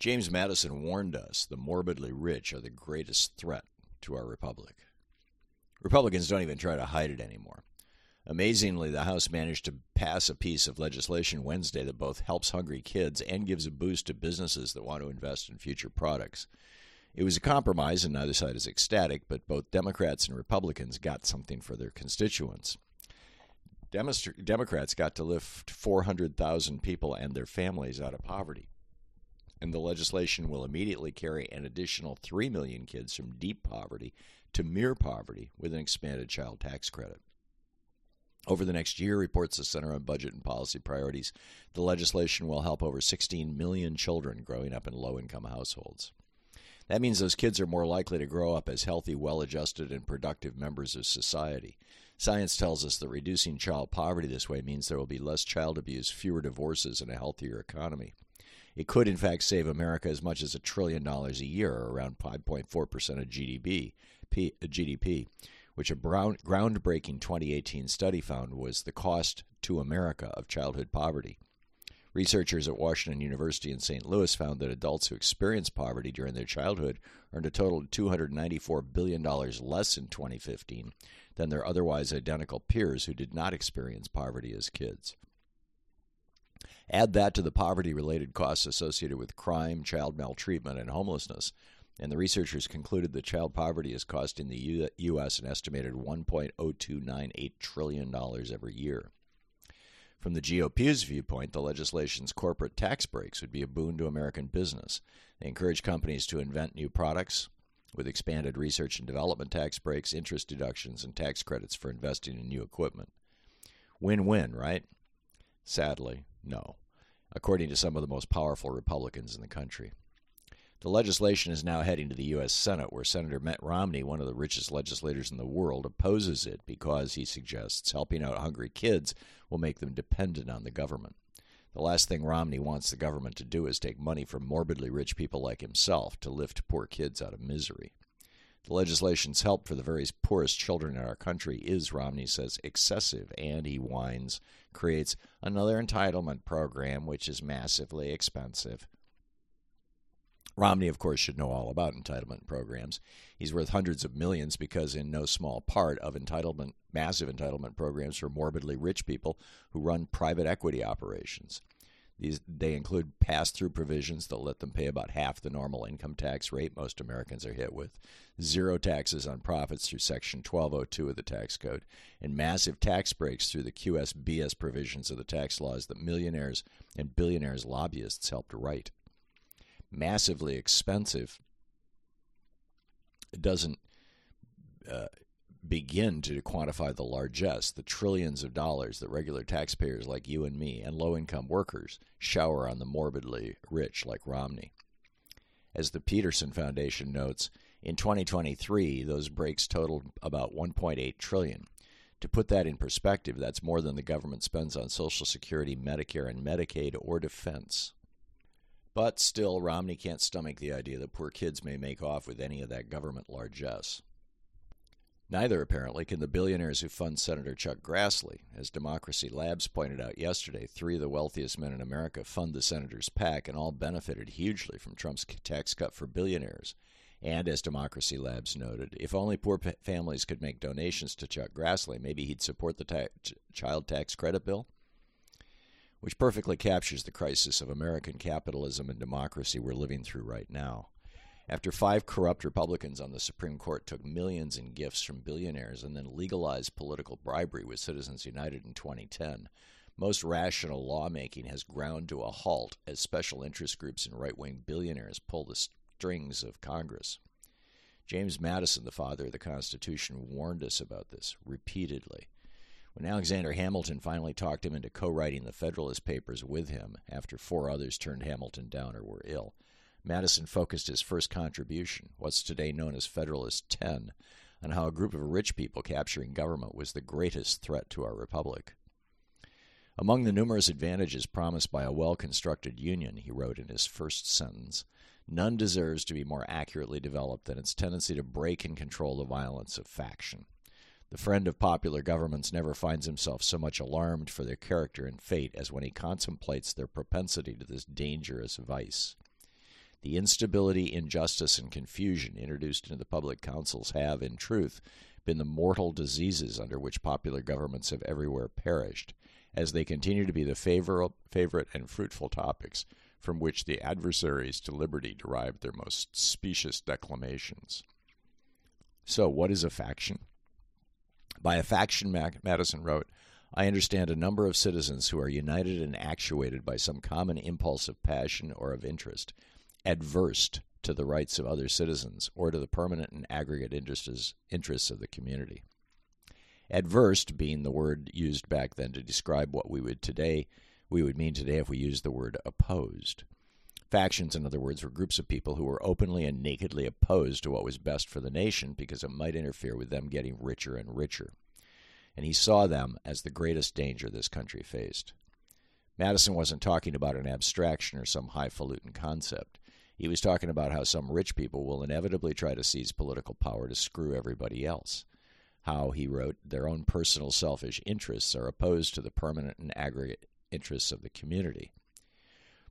James Madison warned us the morbidly rich are the greatest threat to our republic. Republicans don't even try to hide it anymore. Amazingly, the House managed to pass a piece of legislation Wednesday that both helps hungry kids and gives a boost to businesses that want to invest in future products. It was a compromise, and neither side is ecstatic, but both Democrats and Republicans got something for their constituents. Democrats got to lift 400,000 people and their families out of poverty. And the legislation will immediately carry an additional 3 million kids from deep poverty to mere poverty with an expanded child tax credit. Over the next year, reports the Center on Budget and Policy Priorities, the legislation will help over 16 million children growing up in low income households. That means those kids are more likely to grow up as healthy, well adjusted, and productive members of society. Science tells us that reducing child poverty this way means there will be less child abuse, fewer divorces, and a healthier economy. It could, in fact, save America as much as a trillion dollars a year, or around 5.4% of GDP, P, GDP, uh, which a brown, groundbreaking 2018 study found was the cost to America of childhood poverty. Researchers at Washington University in St. Louis found that adults who experienced poverty during their childhood earned a total of $294 billion less in 2015 than their otherwise identical peers who did not experience poverty as kids. Add that to the poverty related costs associated with crime, child maltreatment, and homelessness, and the researchers concluded that child poverty is costing the U- U.S. an estimated $1.0298 trillion every year. From the GOP's viewpoint, the legislation's corporate tax breaks would be a boon to American business. They encourage companies to invent new products with expanded research and development tax breaks, interest deductions, and tax credits for investing in new equipment. Win win, right? Sadly, no, according to some of the most powerful Republicans in the country. The legislation is now heading to the U.S. Senate, where Senator Mitt Romney, one of the richest legislators in the world, opposes it because, he suggests, helping out hungry kids will make them dependent on the government. The last thing Romney wants the government to do is take money from morbidly rich people like himself to lift poor kids out of misery. The legislation's help for the very poorest children in our country is, Romney says, excessive, and he whines, creates another entitlement program which is massively expensive. Romney, of course, should know all about entitlement programs. He's worth hundreds of millions because, in no small part, of entitlement, massive entitlement programs for morbidly rich people who run private equity operations. These, they include pass through provisions that let them pay about half the normal income tax rate most Americans are hit with, zero taxes on profits through Section 1202 of the tax code, and massive tax breaks through the QSBS provisions of the tax laws that millionaires and billionaires lobbyists helped write. Massively expensive doesn't uh, begin to quantify the largesse, the trillions of dollars that regular taxpayers like you and me and low income workers shower on the morbidly rich like Romney. As the Peterson Foundation notes, in 2023, those breaks totaled about 1.8 trillion. To put that in perspective, that's more than the government spends on Social Security, Medicare, and Medicaid or defense. But still, Romney can't stomach the idea that poor kids may make off with any of that government largesse. Neither, apparently, can the billionaires who fund Senator Chuck Grassley. As Democracy Labs pointed out yesterday, three of the wealthiest men in America fund the senator's PAC and all benefited hugely from Trump's tax cut for billionaires. And as Democracy Labs noted, if only poor families could make donations to Chuck Grassley, maybe he'd support the ta- child tax credit bill which perfectly captures the crisis of American capitalism and democracy we're living through right now. After five corrupt Republicans on the Supreme Court took millions in gifts from billionaires and then legalized political bribery with Citizens United in 2010, most rational lawmaking has ground to a halt as special interest groups and right wing billionaires pull the strings of Congress. James Madison, the father of the Constitution, warned us about this repeatedly. When Alexander Hamilton finally talked him into co writing the Federalist Papers with him after four others turned Hamilton down or were ill, Madison focused his first contribution, what's today known as Federalist 10, on how a group of rich people capturing government was the greatest threat to our republic. Among the numerous advantages promised by a well constructed union, he wrote in his first sentence, none deserves to be more accurately developed than its tendency to break and control the violence of faction. The friend of popular governments never finds himself so much alarmed for their character and fate as when he contemplates their propensity to this dangerous vice. The instability, injustice, and confusion introduced into the public councils have, in truth, been the mortal diseases under which popular governments have everywhere perished, as they continue to be the favor- favorite and fruitful topics from which the adversaries to liberty derive their most specious declamations. So, what is a faction? By a faction, Madison wrote, I understand a number of citizens who are united and actuated by some common impulse of passion or of interest, adverse to the rights of other citizens or to the permanent and aggregate interests, interests of the community. Adverse being the word used back then to describe what we would today we would mean today if we used the word opposed. Factions, in other words, were groups of people who were openly and nakedly opposed to what was best for the nation because it might interfere with them getting richer and richer. And he saw them as the greatest danger this country faced. Madison wasn't talking about an abstraction or some highfalutin concept. He was talking about how some rich people will inevitably try to seize political power to screw everybody else. How, he wrote, their own personal selfish interests are opposed to the permanent and aggregate interests of the community.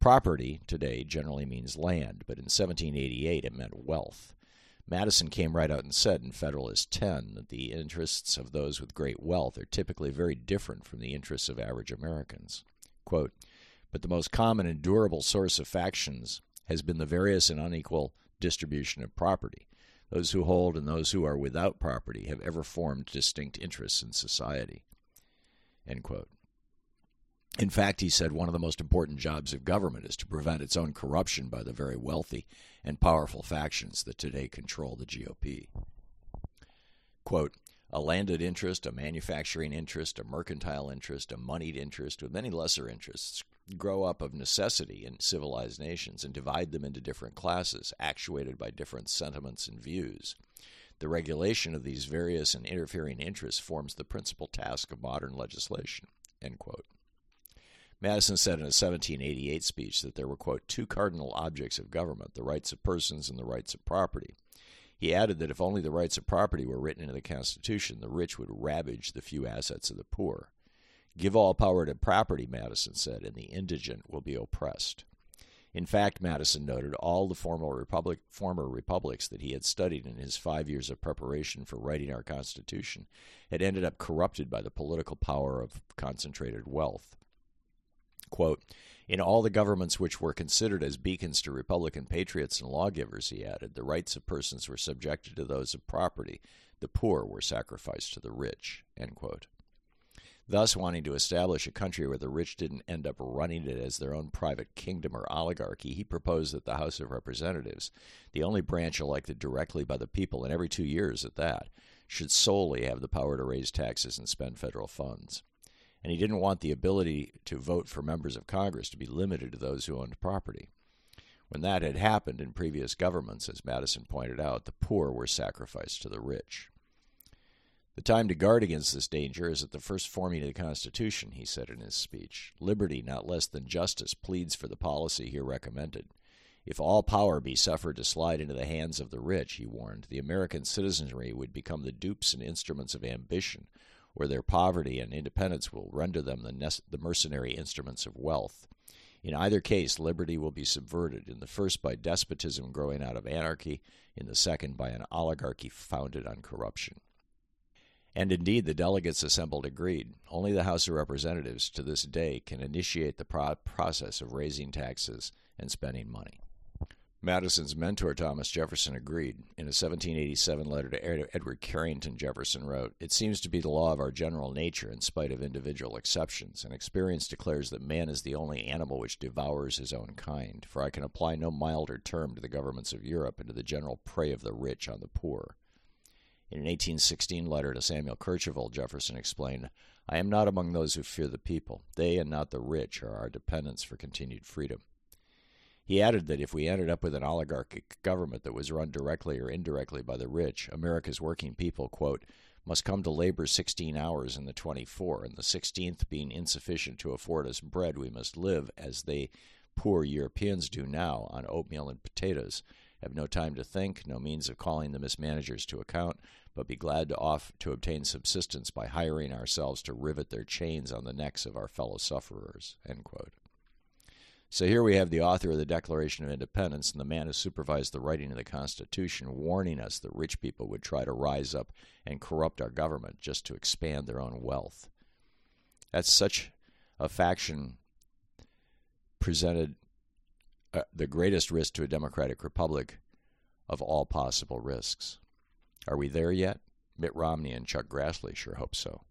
Property today generally means land, but in 1788 it meant wealth. Madison came right out and said in Federalist 10 that the interests of those with great wealth are typically very different from the interests of average Americans. Quote, but the most common and durable source of factions has been the various and unequal distribution of property. Those who hold and those who are without property have ever formed distinct interests in society. In fact, he said one of the most important jobs of government is to prevent its own corruption by the very wealthy and powerful factions that today control the GOP. Quote, a landed interest, a manufacturing interest, a mercantile interest, a moneyed interest, with many lesser interests, grow up of necessity in civilized nations and divide them into different classes, actuated by different sentiments and views. The regulation of these various and interfering interests forms the principal task of modern legislation. Madison said in a 1788 speech that there were, quote, two cardinal objects of government the rights of persons and the rights of property. He added that if only the rights of property were written into the Constitution, the rich would ravage the few assets of the poor. Give all power to property, Madison said, and the indigent will be oppressed. In fact, Madison noted all the former, republic, former republics that he had studied in his five years of preparation for writing our Constitution had ended up corrupted by the political power of concentrated wealth. Quote, in all the governments which were considered as beacons to Republican patriots and lawgivers, he added, the rights of persons were subjected to those of property. The poor were sacrificed to the rich. End quote thus wanting to establish a country where the rich didn't end up running it as their own private kingdom or oligarchy, he proposed that the House of Representatives, the only branch elected directly by the people, and every two years at that, should solely have the power to raise taxes and spend federal funds. And he didn't want the ability to vote for members of Congress to be limited to those who owned property. When that had happened in previous governments, as Madison pointed out, the poor were sacrificed to the rich. The time to guard against this danger is at the first forming of the Constitution, he said in his speech. Liberty, not less than justice, pleads for the policy here recommended. If all power be suffered to slide into the hands of the rich, he warned, the American citizenry would become the dupes and instruments of ambition, where their poverty and independence will render them the, the mercenary instruments of wealth. In either case, liberty will be subverted, in the first by despotism growing out of anarchy, in the second by an oligarchy founded on corruption. And indeed, the delegates assembled agreed. Only the House of Representatives to this day can initiate the pro- process of raising taxes and spending money. Madison's mentor, Thomas Jefferson, agreed. In a 1787 letter to Edward Carrington, Jefferson wrote, It seems to be the law of our general nature, in spite of individual exceptions, and experience declares that man is the only animal which devours his own kind, for I can apply no milder term to the governments of Europe and to the general prey of the rich on the poor. In an 1816 letter to Samuel Kercheval, Jefferson explained, I am not among those who fear the people. They and not the rich are our dependents for continued freedom. He added that if we ended up with an oligarchic government that was run directly or indirectly by the rich, America's working people, quote, must come to labor 16 hours in the 24, and the 16th being insufficient to afford us bread, we must live as they poor Europeans do now on oatmeal and potatoes, have no time to think, no means of calling the mismanagers to account, but be glad to off to obtain subsistence by hiring ourselves to rivet their chains on the necks of our fellow sufferers. So here we have the author of the Declaration of Independence and the man who supervised the writing of the Constitution warning us that rich people would try to rise up and corrupt our government just to expand their own wealth. That's such a faction presented uh, the greatest risk to a democratic republic of all possible risks. Are we there yet? Mitt Romney and Chuck Grassley sure hope so.